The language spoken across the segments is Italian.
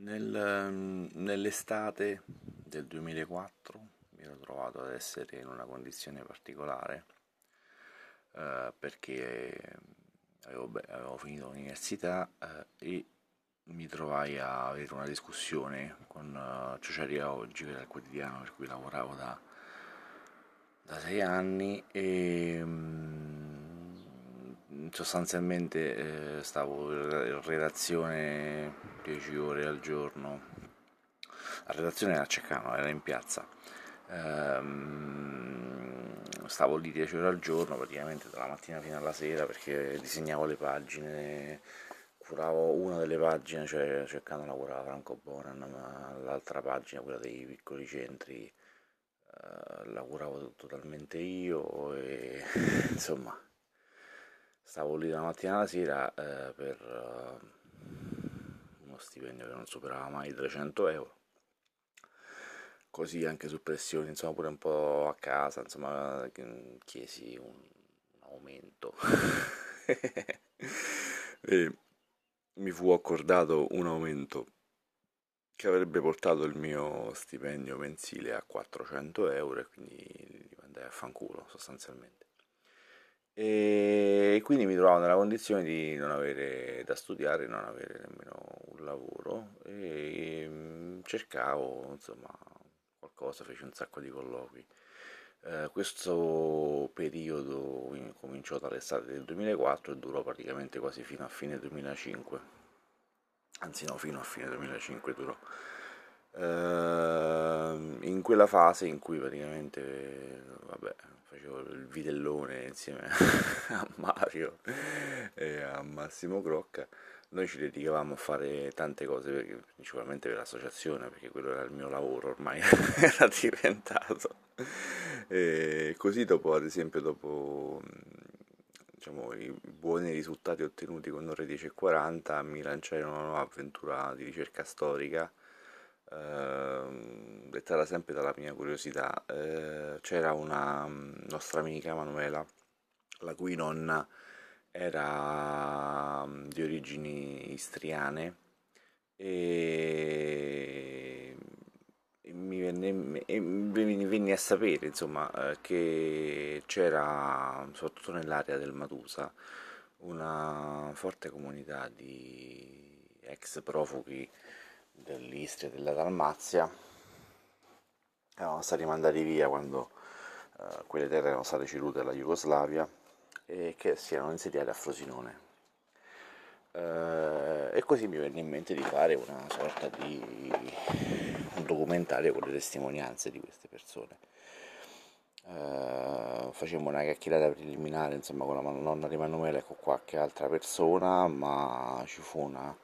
Nel, nell'estate del 2004 mi ero trovato ad essere in una condizione particolare eh, perché avevo, beh, avevo, finito l'università eh, e mi trovai a avere una discussione con uh, Ciociaria Oggi, che era il quotidiano per cui lavoravo da, da sei anni e um, sostanzialmente eh, stavo in redazione 10 ore al giorno. La redazione era a Ceccano, era in piazza. Ehm, stavo lì 10 ore al giorno, praticamente dalla mattina fino alla sera, perché disegnavo le pagine, curavo una delle pagine, cioè Ceccano lavorava Franco Bonan, ma l'altra pagina, quella dei piccoli centri, eh, la curavo totalmente io e insomma stavo lì dalla mattina alla sera eh, per... Uh, stipendio che non superava mai i 300 euro. Così anche su pressioni insomma pure un po' a casa insomma chiesi un aumento. E mi fu accordato un aumento che avrebbe portato il mio stipendio mensile a 400 euro e quindi li mandai a fanculo sostanzialmente e quindi mi trovavo nella condizione di non avere da studiare, non avere nemmeno un lavoro e mm, cercavo insomma qualcosa, feci un sacco di colloqui. Eh, questo periodo cominciò dall'estate del 2004 e durò praticamente quasi fino a fine 2005, anzi no, fino a fine 2005 durò. Eh, in quella fase in cui praticamente, vabbè, facevo il vitellone insieme a Mario e a Massimo Crocca, noi ci dedicavamo a fare tante cose, perché, principalmente per l'associazione, perché quello era il mio lavoro ormai, era diventato. E così dopo, ad esempio, dopo diciamo, i buoni risultati ottenuti con ore 10 e 40, mi lanciai in una nuova avventura di ricerca storica eh, dettata sempre dalla mia curiosità, eh, c'era una mm, nostra amica Manuela, la cui nonna era mm, di origini istriane e, mi venne, e venni a sapere insomma eh, che c'era soprattutto nell'area del Matusa una forte comunità di ex profughi dell'Istria e della Dalmazia erano stati mandati via quando uh, quelle terre erano state cedute alla Jugoslavia e che si erano insediati a Frosinone. Uh, e così mi venne in mente di fare una sorta di un documentario con le testimonianze di queste persone. Uh, facemmo una chiacchierata preliminare insomma con la nonna di Emanuele e con qualche altra persona, ma ci fu una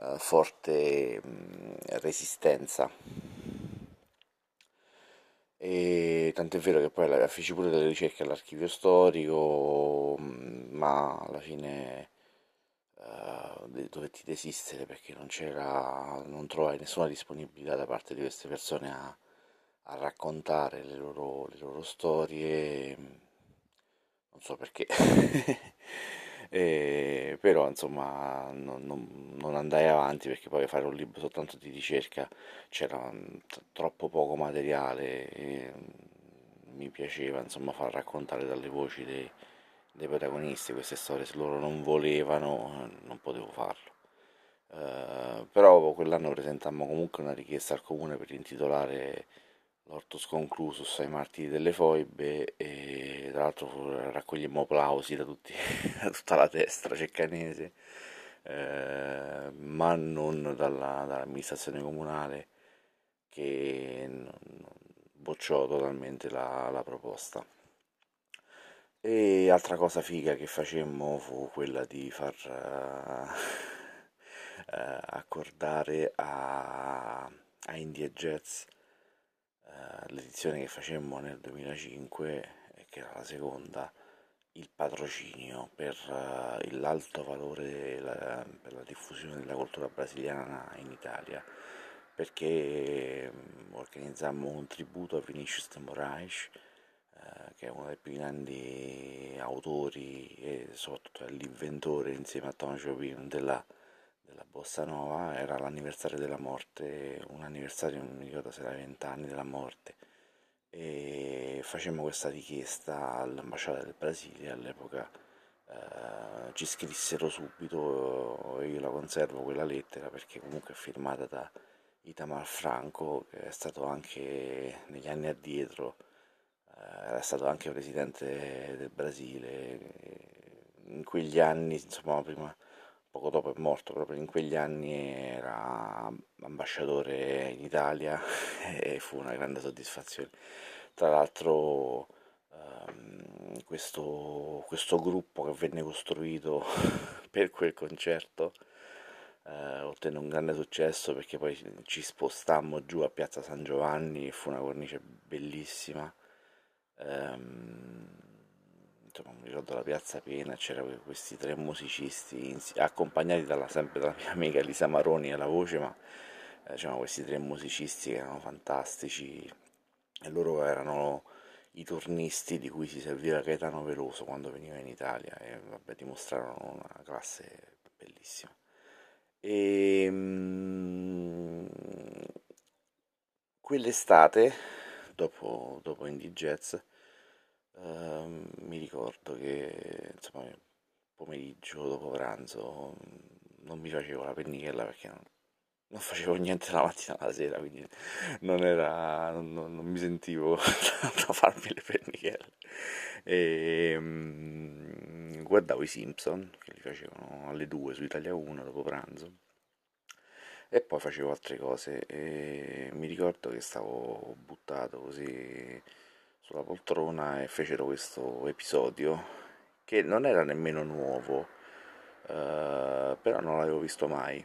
uh, forte mh, resistenza. E tant'è vero che poi feci pure delle ricerche all'archivio storico ma alla fine uh, dovetti desistere perché non c'era non trovai nessuna disponibilità da parte di queste persone a, a raccontare le loro, le loro storie. Non so perché E, però insomma non, non, non, andai avanti perché poi fare un libro soltanto di ricerca c'era t- troppo poco materiale e mi piaceva insomma far raccontare dalle voci dei, dei protagonisti queste storie, se loro non volevano non potevo farlo. Uh, però quell'anno presentammo comunque una richiesta al comune per intitolare l'Ortus Conclusus ai martiri delle foibe e tra l'altro raccogliemmo applausi da, tutti, da tutta la destra ceccanese eh, ma non dalla, dall'amministrazione comunale che bocciò totalmente la, la, proposta. E altra cosa figa che facemmo fu quella di far uh, uh, accordare a, a India eh, l'edizione che facemmo nel 2005, che era la seconda, il patrocinio per uh, l'alto valore la, per la diffusione della cultura brasiliana in Italia. Perché um, organizzammo un tributo a Vinicius de Moraes uh, che è uno dei più grandi autori e soprattutto l'inventore insieme a Tom Jobim della, della Bossa Nova, era l'anniversario della morte, un anniversario, non mi ricordo se era vent'anni della morte, e facemmo questa richiesta all'ambasciata del Brasile all'epoca. Eh, ci scrissero subito io la conservo quella lettera perché comunque è firmata da Itamar Franco che è stato anche negli anni addietro eh, era stato anche presidente del Brasile in quegli anni insomma prima poco dopo è morto, proprio in quegli anni era ambasciatore in Italia e fu una grande soddisfazione. Tra l'altro ehm, questo, questo, gruppo che venne costruito per quel concerto eh, ottenne un grande successo perché poi ci spostammo giù a Piazza San Giovanni e fu una cornice bellissima. Ehm, insomma, mi ricordo la piazza piena, c'erano questi tre musicisti accompagnati dalla, sempre dalla mia amica Elisa Maroni alla voce, ma eh, questi tre musicisti che erano fantastici e loro erano i turnisti di cui si serviva Gaetano Veloso quando veniva in Italia e vabbè, dimostrarono una classe bellissima. E, ehm, quell'estate, dopo, dopo Indie Jazz, Uh, mi ricordo che insomma pomeriggio dopo pranzo non mi facevo la pennichella perché non, non facevo niente la mattina alla sera, quindi non, era, non, non mi sentivo da farmi le pennichelle. E, um, guardavo i Simpson che li facevano alle 2 su Italia 1 dopo pranzo e poi facevo altre cose e mi ricordo che stavo buttato così sulla poltrona e fecero questo episodio che non era nemmeno nuovo, eh, però non l'avevo visto mai,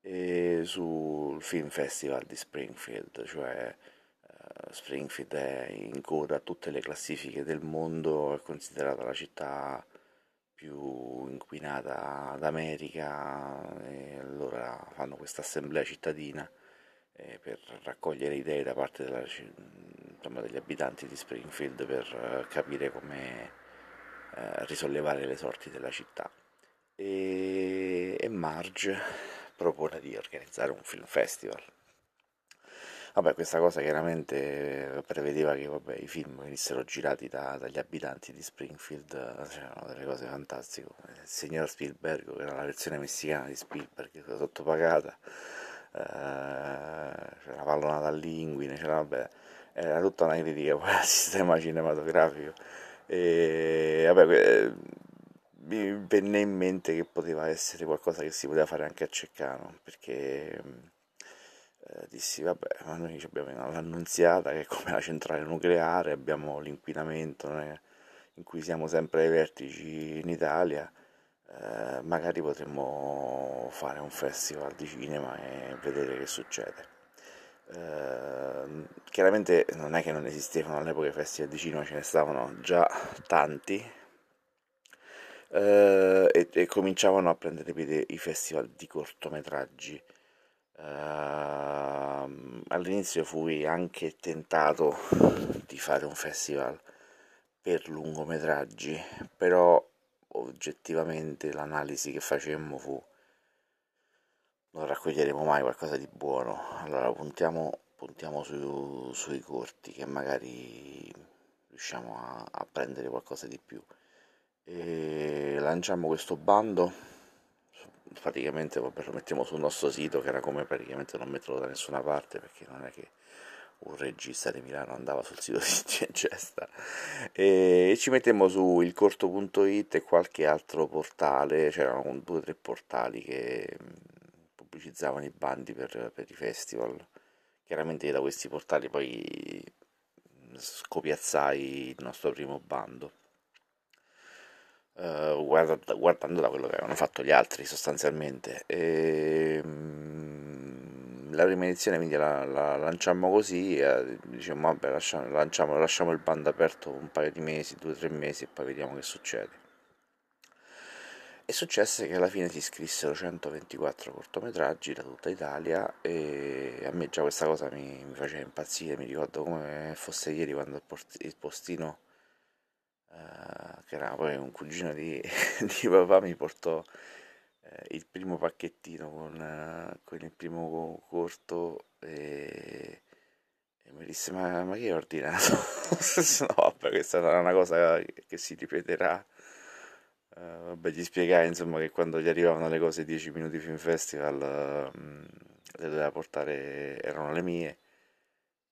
e sul Film Festival di Springfield, cioè eh, Springfield è in coda a tutte le classifiche del mondo, è considerata la città più inquinata d'America e allora fanno questa assemblea cittadina eh, per raccogliere idee da parte della, insomma, degli abitanti di Springfield per uh, capire come uh, risollevare le sorti della città. E, e Marge propone di organizzare un film festival. Vabbè, questa cosa chiaramente prevedeva che vabbè, i film venissero girati da, dagli abitanti di Springfield, c'erano delle cose fantastiche. Il signor Spielberg, che era la versione messicana di Spielberg, sottopagata, eh, c'era pallonata all'inguine, c'era vabbè, era tutta una critica poi al sistema cinematografico. E vabbè mi venne in mente che poteva essere qualcosa che si poteva fare anche a Ceccano perché eh, dissi vabbè ma noi abbiamo l'annunziata che è come la centrale nucleare abbiamo l'inquinamento in cui siamo sempre ai vertici in Italia eh, magari potremmo fare un festival di cinema e vedere che succede Ehm, chiaramente non è che non esistevano all'epoca i festival di cinema, ce ne stavano già tanti uh, e, e, cominciavano a prendere piede i festival di cortometraggi. Uh, all'inizio fui anche tentato di fare un festival per lungometraggi, però oggettivamente l'analisi che facemmo fu non raccoglieremo mai qualcosa di buono. Allora puntiamo, puntiamo su, sui corti che magari riusciamo a, a prendere qualcosa di più. E lanciamo questo bando, praticamente vabbè, lo mettiamo sul nostro sito che era come praticamente non metterlo da nessuna parte perché non è che un regista di Milano andava sul sito di Gesta e ci mettiamo su ilcorto.it e qualche altro portale, c'erano due o tre portali che pubblicizzavano i bandi per, per i festival. Chiaramente da questi portali poi scopiazzai il nostro primo bando. Uh, guarda, guardando da quello che avevano fatto gli altri sostanzialmente e, um, la prima edizione quindi la, la lanciammo così e diciamo vabbè lasciamo, lanciamo, lasciamo il bando aperto un paio di mesi, due o tre mesi e poi vediamo che succede e successe che alla fine si iscrissero 124 cortometraggi da tutta Italia e a me già questa cosa mi, mi faceva impazzire, mi ricordo come fosse ieri quando il, port- il postino, uh, che era poi un cugino di, di papà, mi portò eh, il primo pacchettino con, eh, con il primo corto e, e mi disse ma, ma che hai ordinato? no vabbè questa sarà una cosa che si ripeterà vabbè gli spiegai insomma che quando gli arrivavano le cose 10 minuti Film Festival uh, le doveva portare erano le mie.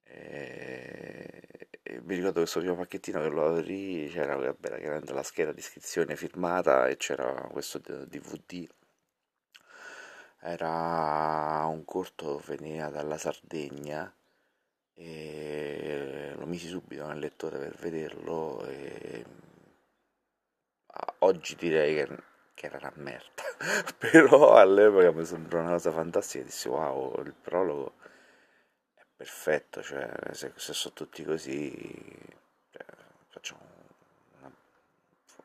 E, e mi ricordo questo primo pacchettino che lo aprì c'era vabbè, chiaramente la scheda di iscrizione firmata e c'era questo DVD era un corto veniva dalla Sardegna e lo misi subito nel lettore per vederlo e oggi direi che, che era una merda. Però all'epoca mi sembrò una cosa fantastica dissi wow il prologo è perfetto cioè se, se sono tutti così cioè, facciamo una,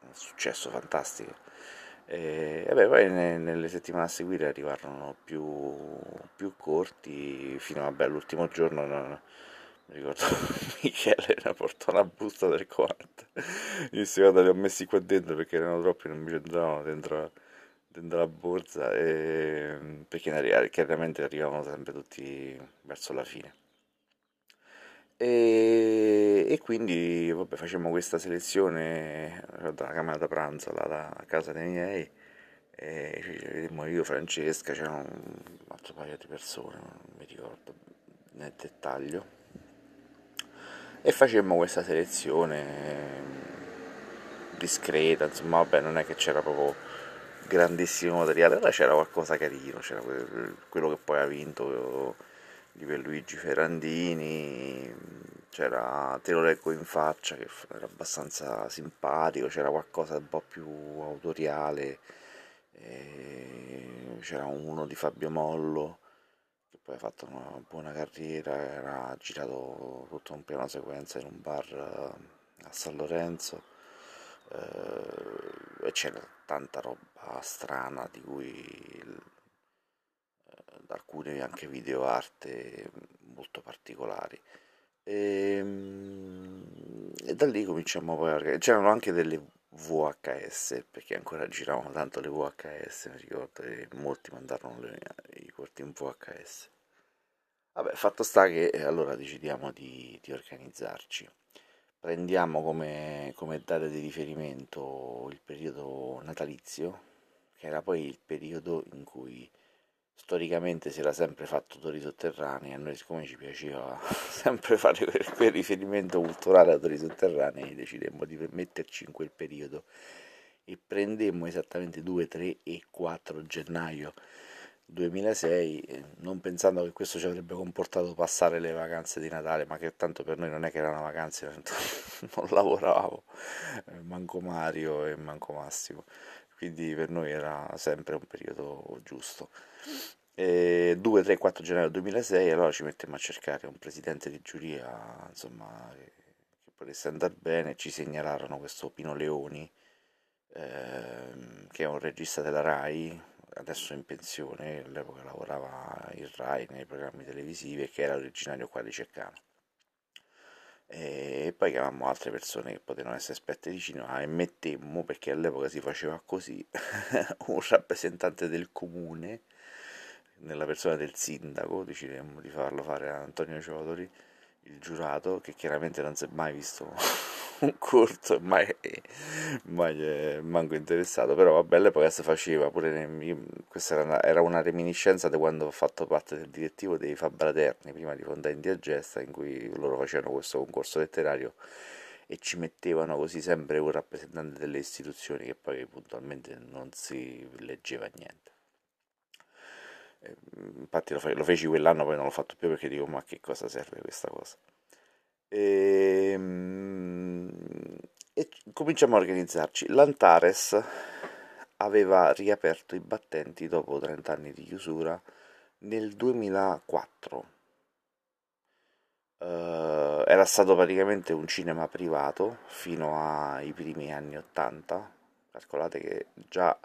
un successo fantastico. E vabbè, poi ne, nelle settimane a seguire arrivarono più, più corti, fino vabbè, all'ultimo giorno, no, mi ricordo Michele ne portò una busta del 40. Io disse guarda li ho messi qua dentro perché erano troppi, non mi c'entravano dentro, dentro la borsa, e, perché chiaramente arrivavano sempre tutti verso la fine. E, e, quindi vabbè, facemmo questa selezione dalla camera da pranzo là da casa dei miei e vedemmo io, Francesca, c'era un altro paio di persone, non mi ricordo nel dettaglio e facemmo questa selezione discreta, insomma vabbè non è che c'era proprio grandissimo materiale, però c'era qualcosa carino, c'era quello che poi ha vinto di Luigi Ferrandini, c'era Te lo leggo in faccia che era abbastanza simpatico, c'era qualcosa un po' più autoriale, c'era uno di Fabio Mollo poi ha fatto una buona carriera, era girato tutto un piano sequenza in un bar eh, a San Lorenzo eh, e c'era tanta roba strana di cui da alcune anche video arte molto particolari. E, ehm, e da lì cominciamo poi a... c'erano anche delle VHS perché ancora giravano tanto le VHS mi ricordo e molti mandarono le, i corti in VHS vabbè fatto sta che eh, allora decidiamo di, di organizzarci. Prendiamo come, come data di riferimento il periodo natalizio che era poi il periodo in cui storicamente si era sempre fatto tori sotterranei, a noi siccome ci piaceva sempre fare quel, quel riferimento culturale a tori sotterranei, decidemmo di metterci in quel periodo. E prendemmo esattamente 2, 3 e 4 gennaio 2006, non pensando che questo ci avrebbe comportato passare le vacanze di Natale, ma che tanto per noi non è che erano vacanze, non lavoravamo, eh, manco Mario e manco Massimo quindi per noi era sempre un periodo giusto. E 2, 3, 4 gennaio 2006 allora ci mettiamo a cercare un presidente di giuria insomma che, che potesse andare bene ci segnalarono questo Pino Leoni ehm, che è un regista della RAI adesso in pensione all'epoca lavorava in RAI nei programmi televisivi e che era originario qua di Ceccano e poi chiamammo altre persone che potevano essere esperte di cinema e mettemmo, perché all'epoca si faceva così, un rappresentante del comune, nella persona del sindaco, decidemmo di farlo fare a Antonio Ciodoli, il giurato, che chiaramente non si è mai visto un corto, mai, mai manco interessato, però vabbè all'epoca si faceva, pure nel, questa era una, era una, reminiscenza di quando ho fatto parte del direttivo dei Fabraterni, prima di fondare Indiagesta, in cui loro facevano questo concorso letterario e ci mettevano così sempre un rappresentante delle istituzioni che poi puntualmente non si leggeva niente. Infatti lo, fe- lo feci quell'anno, poi non l'ho fatto più perché dico ma che cosa serve questa cosa. E, ehm, e cominciamo a organizzarci. L'Antares aveva riaperto i battenti dopo 30 anni di chiusura nel 2004. Uh, eh, era stato praticamente un cinema privato fino ai primi anni 80. Calcolate che già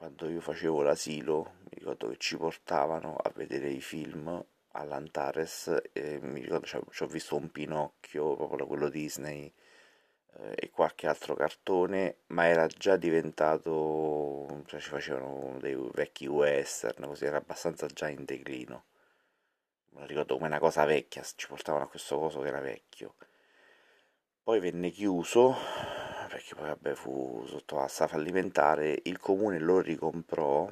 quando io facevo l'asilo mi ricordo che ci portavano a vedere i film all'Antares e mi ricordo ci ho visto un Pinocchio, proprio quello Disney, eh, e qualche altro cartone, ma era già diventato, cioè ci facevano dei vecchi western, così era abbastanza già in declino. Me ricordo come una cosa vecchia, ci portavano a questo coso che era vecchio. Poi venne chiuso, perché poi vabbè fu sotto assa fallimentare, il comune lo ricomprò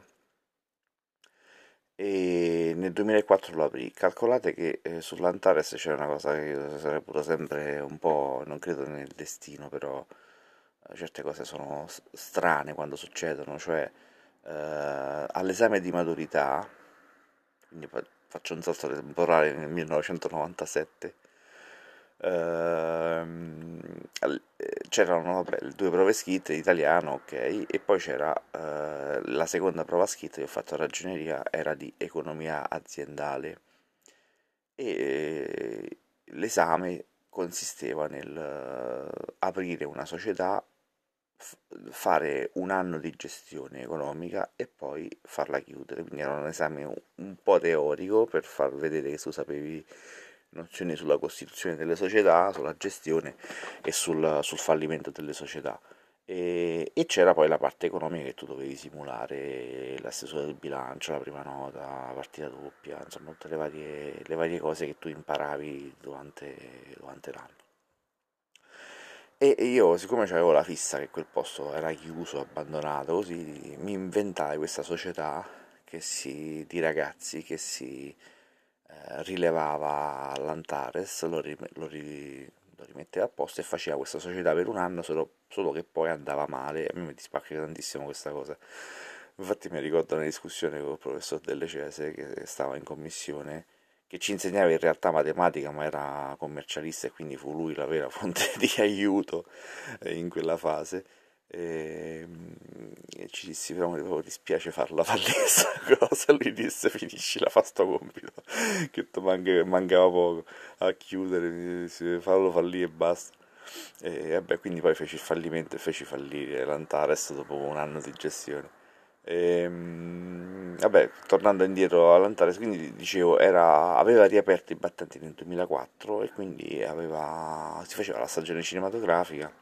e nel 2004 lo aprì. Calcolate che eh, sull'Antares c'è una cosa che sarebbe sempre un po', non credo nel destino, però eh, certe cose sono strane quando succedono, cioè eh, all'esame di maturità, quindi faccio un salto temporale nel 1997, ehm, c'erano vabbè, due prove scritte, italiano, ok, e poi c'era eh, la seconda prova scritta che ho fatto a ragioneria, era di economia aziendale. E l'esame consisteva nel uh, aprire una società, fare un anno di gestione economica e poi farla chiudere, quindi era un esame un po' teorico per far vedere che tu sapevi nozioni sulla costituzione delle società, sulla gestione e sul, sul fallimento delle società. E, e, c'era poi la parte economica che tu dovevi simulare, la stesura del bilancio, la prima nota, la partita doppia, insomma tutte le varie, le varie cose che tu imparavi durante, durante l'anno. E io, siccome avevo la fissa che quel posto era chiuso, abbandonato, così mi inventai questa società si, di ragazzi che si eh, rilevava l'Antares, lo, ri, lo, ri, lo, rimetteva a posto e faceva questa società per un anno, solo, solo che poi andava male. A me mi dispacca tantissimo questa cosa. Infatti mi ricordo una discussione con il professor Delle Cese che stava in commissione che ci insegnava in realtà matematica ma era commercialista e quindi fu lui la vera fonte di aiuto eh, in quella fase e, ehm, e ci dissi però mi dispiace farla fallire questa cosa. Lui disse finiscila fa sto compito. Che manca, mancava poco a chiudere. Disse, fallo fallire e basta. E vabbè quindi poi feci il fallimento e feci fallire l'Antares dopo un anno di gestione. E, ehm, vabbè tornando indietro all'Antares quindi dicevo era, aveva riaperto i battenti nel 2004 e quindi aveva, si faceva la stagione cinematografica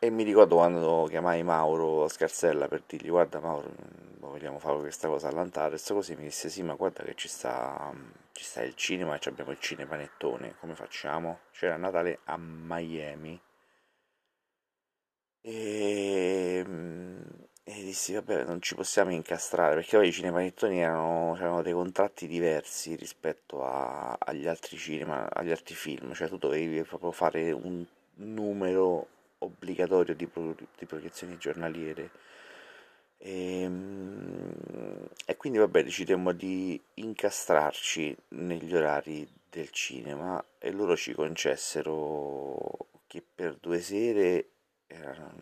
e mi ricordo quando chiamai Mauro Scarsella per dirgli guarda Mauro, mm, vogliamo fare questa cosa all'Antares, così mi disse sì ma guarda che ci sta, ci sta il cinema e abbiamo il cinepanettone, come facciamo? C'era Natale a Miami e, mm, e dissi vabbè non ci possiamo incastrare perché poi i cinepanettoni erano, avevano dei contratti diversi rispetto a, agli altri cinema, agli altri film, cioè tu dovevi proprio fare un numero obbligatorio di, pro, di proiezioni giornaliere. E, ehm, e, quindi vabbè decidemmo di incastrarci negli orari del cinema e loro ci concessero che per due sere erano,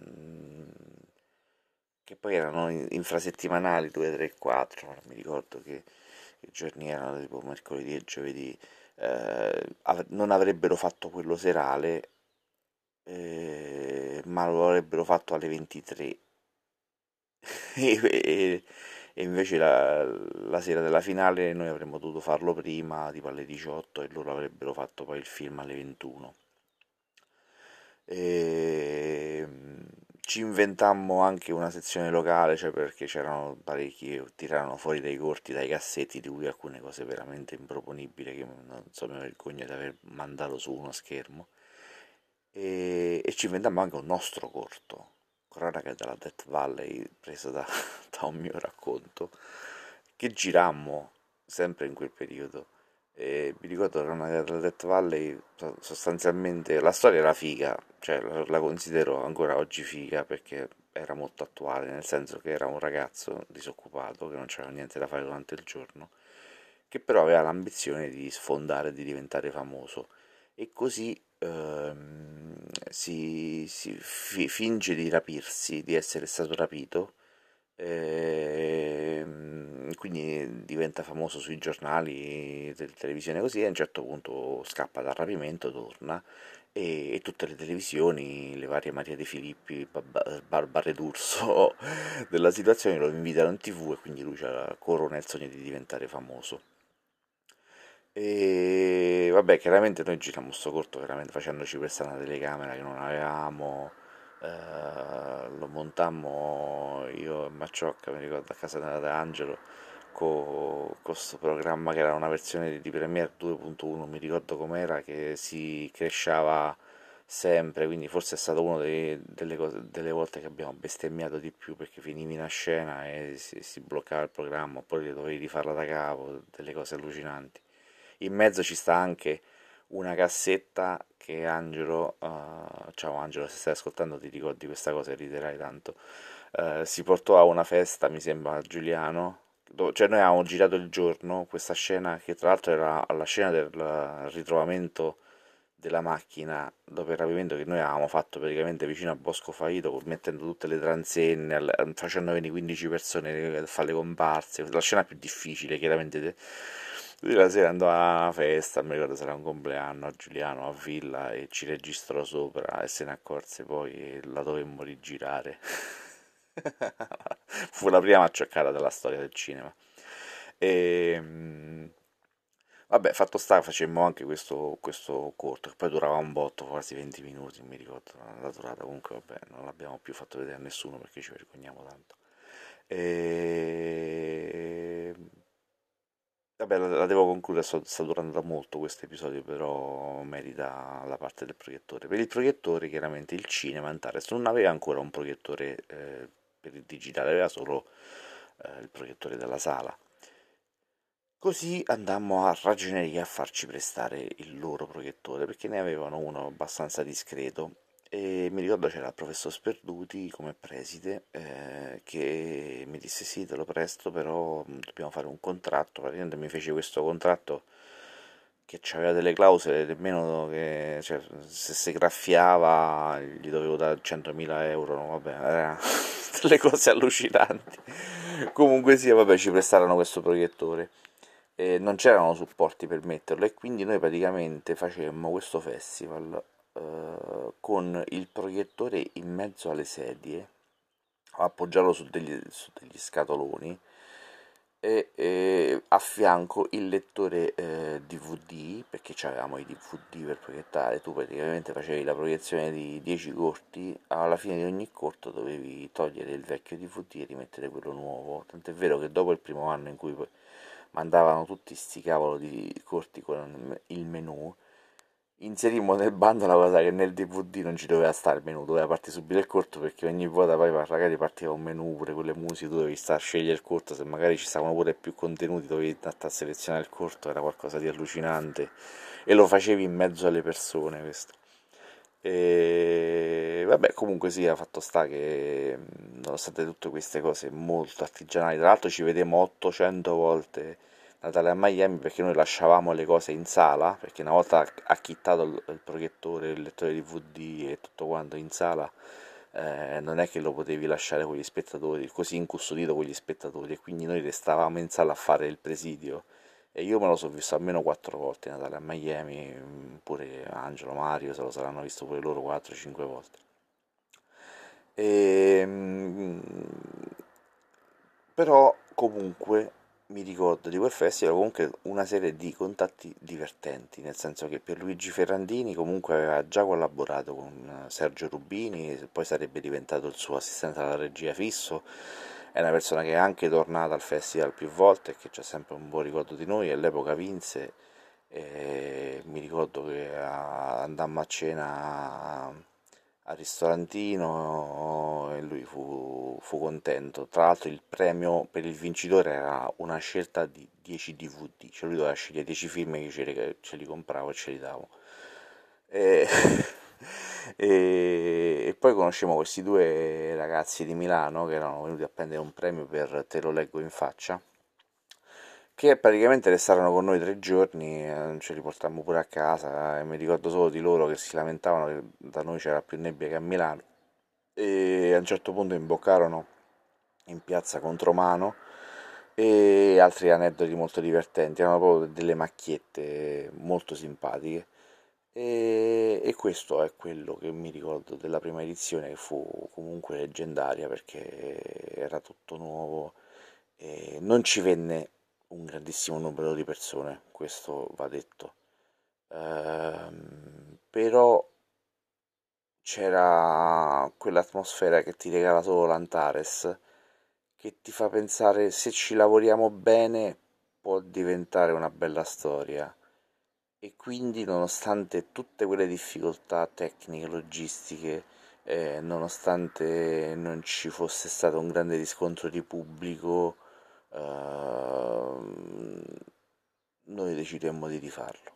che poi erano infrasettimanali 2, 3, 4 non mi ricordo che, che giorni erano tipo mercoledì e giovedì eh, non avrebbero fatto quello serale eh, ma lo avrebbero fatto alle 23 e, e, invece la, la, sera della finale noi avremmo dovuto farlo prima, tipo alle 18 e loro avrebbero fatto poi il film alle 21 e, ehm, ci inventammo anche una sezione locale, cioè perché c'erano parecchi che tiravano fuori dai corti, dai cassetti, di cui alcune cose veramente improponibili che non so, mi vergogno di aver mandato su uno schermo e, e ci inventammo anche un nostro corto, cronaca della Death Valley, preso da, da un mio racconto, che girammo sempre in quel periodo. E mi ricordo che cronaca della Death Valley sostanzialmente la storia era figa, cioè la considero ancora oggi figa perché era molto attuale, nel senso che era un ragazzo disoccupato che non c'era niente da fare durante il giorno, che però aveva l'ambizione di sfondare, di diventare famoso e così ehm, si, si fi, finge di rapirsi, di essere stato rapito, ehm, quindi diventa famoso sui giornali, delle televisioni così, e a un certo punto scappa dal rapimento, torna e, e tutte le televisioni, le varie Maria De Filippi, Barbara D'Urso della situazione lo invitano in tv e quindi lui corona il sogno di diventare famoso. E vabbè, chiaramente noi giriamo sto corto veramente facendoci questa una telecamera che non avevamo, eh, lo montammo io e Macciocca, mi ricordo a casa di Angelo, con questo programma che era una versione di Premiere 2.1, mi ricordo com'era, che si cresceva sempre, quindi forse è stato una delle, delle, volte che abbiamo bestemmiato di più perché finivi una scena e si, si bloccava il programma, poi dovevi rifarla da capo, delle cose allucinanti. In mezzo ci sta anche una cassetta che Angelo, uh, ciao Angelo se stai ascoltando ti ricordi questa cosa e riderai tanto, uh, si portò a una festa, mi sembra a Giuliano, dove, cioè noi avevamo girato il giorno questa scena che tra l'altro era la scena del ritrovamento della macchina dopo il rapimento che noi avevamo fatto praticamente vicino a Bosco Faito mettendo tutte le transenne facendo venire 15 persone a fare le comparse la scena più difficile chiaramente la sera andò a una festa, mi ricordo era un compleanno a Giuliano a Villa e ci registrò sopra e se ne accorse poi e la dovemmo rigirare. Fu la prima accioccata della storia del cinema. E, ehm, vabbè, fatto sta, facemmo anche questo, questo corto, che poi durava un botto, quasi 20 minuti, mi ricordo la durata, comunque vabbè, non l'abbiamo più fatto vedere a nessuno perché ci vergogniamo tanto. E Vabbè, la, la devo concludere, sto, sta durando da molto questo episodio, però merita la parte del proiettore. Per il proiettore, chiaramente, il cinema Antares non aveva ancora un proiettore eh, per il digitale, aveva solo eh, il proiettore della sala. Così andammo a ragioneria a farci prestare il loro proiettore, perché ne avevano uno abbastanza discreto e mi ricordo c'era il professor Sperduti come preside eh, che mi disse sì te lo presto però mm, dobbiamo fare un contratto praticamente mi fece questo contratto che aveva delle clausole nemmeno che cioè, se si graffiava gli dovevo dare 100.000 euro no? vabbè erano delle cose allucinanti comunque sia vabbè ci prestarono questo proiettore e non c'erano supporti per metterlo e quindi noi praticamente facemmo questo festival eh, con il proiettore in mezzo alle sedie, appoggiato su degli, su degli scatoloni e, e, a fianco il lettore eh, DVD, perché avevamo i DVD per proiettare, tu praticamente facevi la proiezione di 10 corti, alla fine di ogni corto dovevi togliere il vecchio DVD e rimettere quello nuovo, tant'è vero che dopo il primo anno in cui mandavano tutti sti cavolo di corti con il menu, inserimmo nel bando la cosa che nel DVD non ci doveva stare il menu, doveva partire subito il corto perché ogni volta poi magari partiva un menu pure con le musiche, dovevi stare a scegliere il corto, se magari ci stavano pure più contenuti dovevi andare a selezionare il corto, era qualcosa di allucinante e lo facevi in mezzo alle persone questo. E vabbè, comunque sì, ha fatto sta che nonostante tutte queste cose molto artigianali, tra l'altro ci vedemmo 800 volte Natale a Miami perché noi lasciavamo le cose in sala, perché una volta acchittato il, proiettore, il lettore DVD e tutto quanto in sala, eh, non è che lo potevi lasciare con gli spettatori, così incustodito con gli spettatori, e quindi noi restavamo in sala a fare il presidio. E io me lo sono visto almeno quattro volte Natale a Miami, pure Angelo, Mario, se lo saranno visto pure loro 4-5 volte. E, ehm, però comunque mi ricordo di quel festival comunque una serie di contatti divertenti, nel senso che Pierluigi Ferrandini comunque aveva già collaborato con Sergio Rubini, poi sarebbe diventato il suo assistente alla regia fisso, è una persona che è anche tornata al festival più volte e che c'è sempre un buon ricordo di noi, all'epoca vinse, e mi ricordo che andammo a cena al ristorantino e lui fu, fu, contento. Tra l'altro il premio per il vincitore era una scelta di 10 DVD, cioè lui doveva scegliere 10 film che ce, ce li compravo e ce li davo. E, e, e poi conoscemmo questi due ragazzi di Milano che erano venuti a prendere un premio per Te lo leggo in faccia che praticamente restarono con noi tre giorni, eh, ce li portammo pure a casa e mi ricordo solo di loro che si lamentavano che da noi c'era più nebbia che a Milano. E a un certo punto imboccarono in piazza Contromano e altri aneddoti molto divertenti, erano proprio delle macchiette molto simpatiche. E, e questo è quello che mi ricordo della prima edizione che fu comunque leggendaria perché era tutto nuovo e non ci venne un grandissimo numero di persone, questo va detto. Ehm, però c'era quell'atmosfera che ti regala solo l'Antares, che ti fa pensare se ci lavoriamo bene può diventare una bella storia. E quindi, nonostante tutte quelle difficoltà tecniche, logistiche, eh, nonostante non ci fosse stato un grande riscontro di pubblico, eh, noi decidemmo di rifarlo.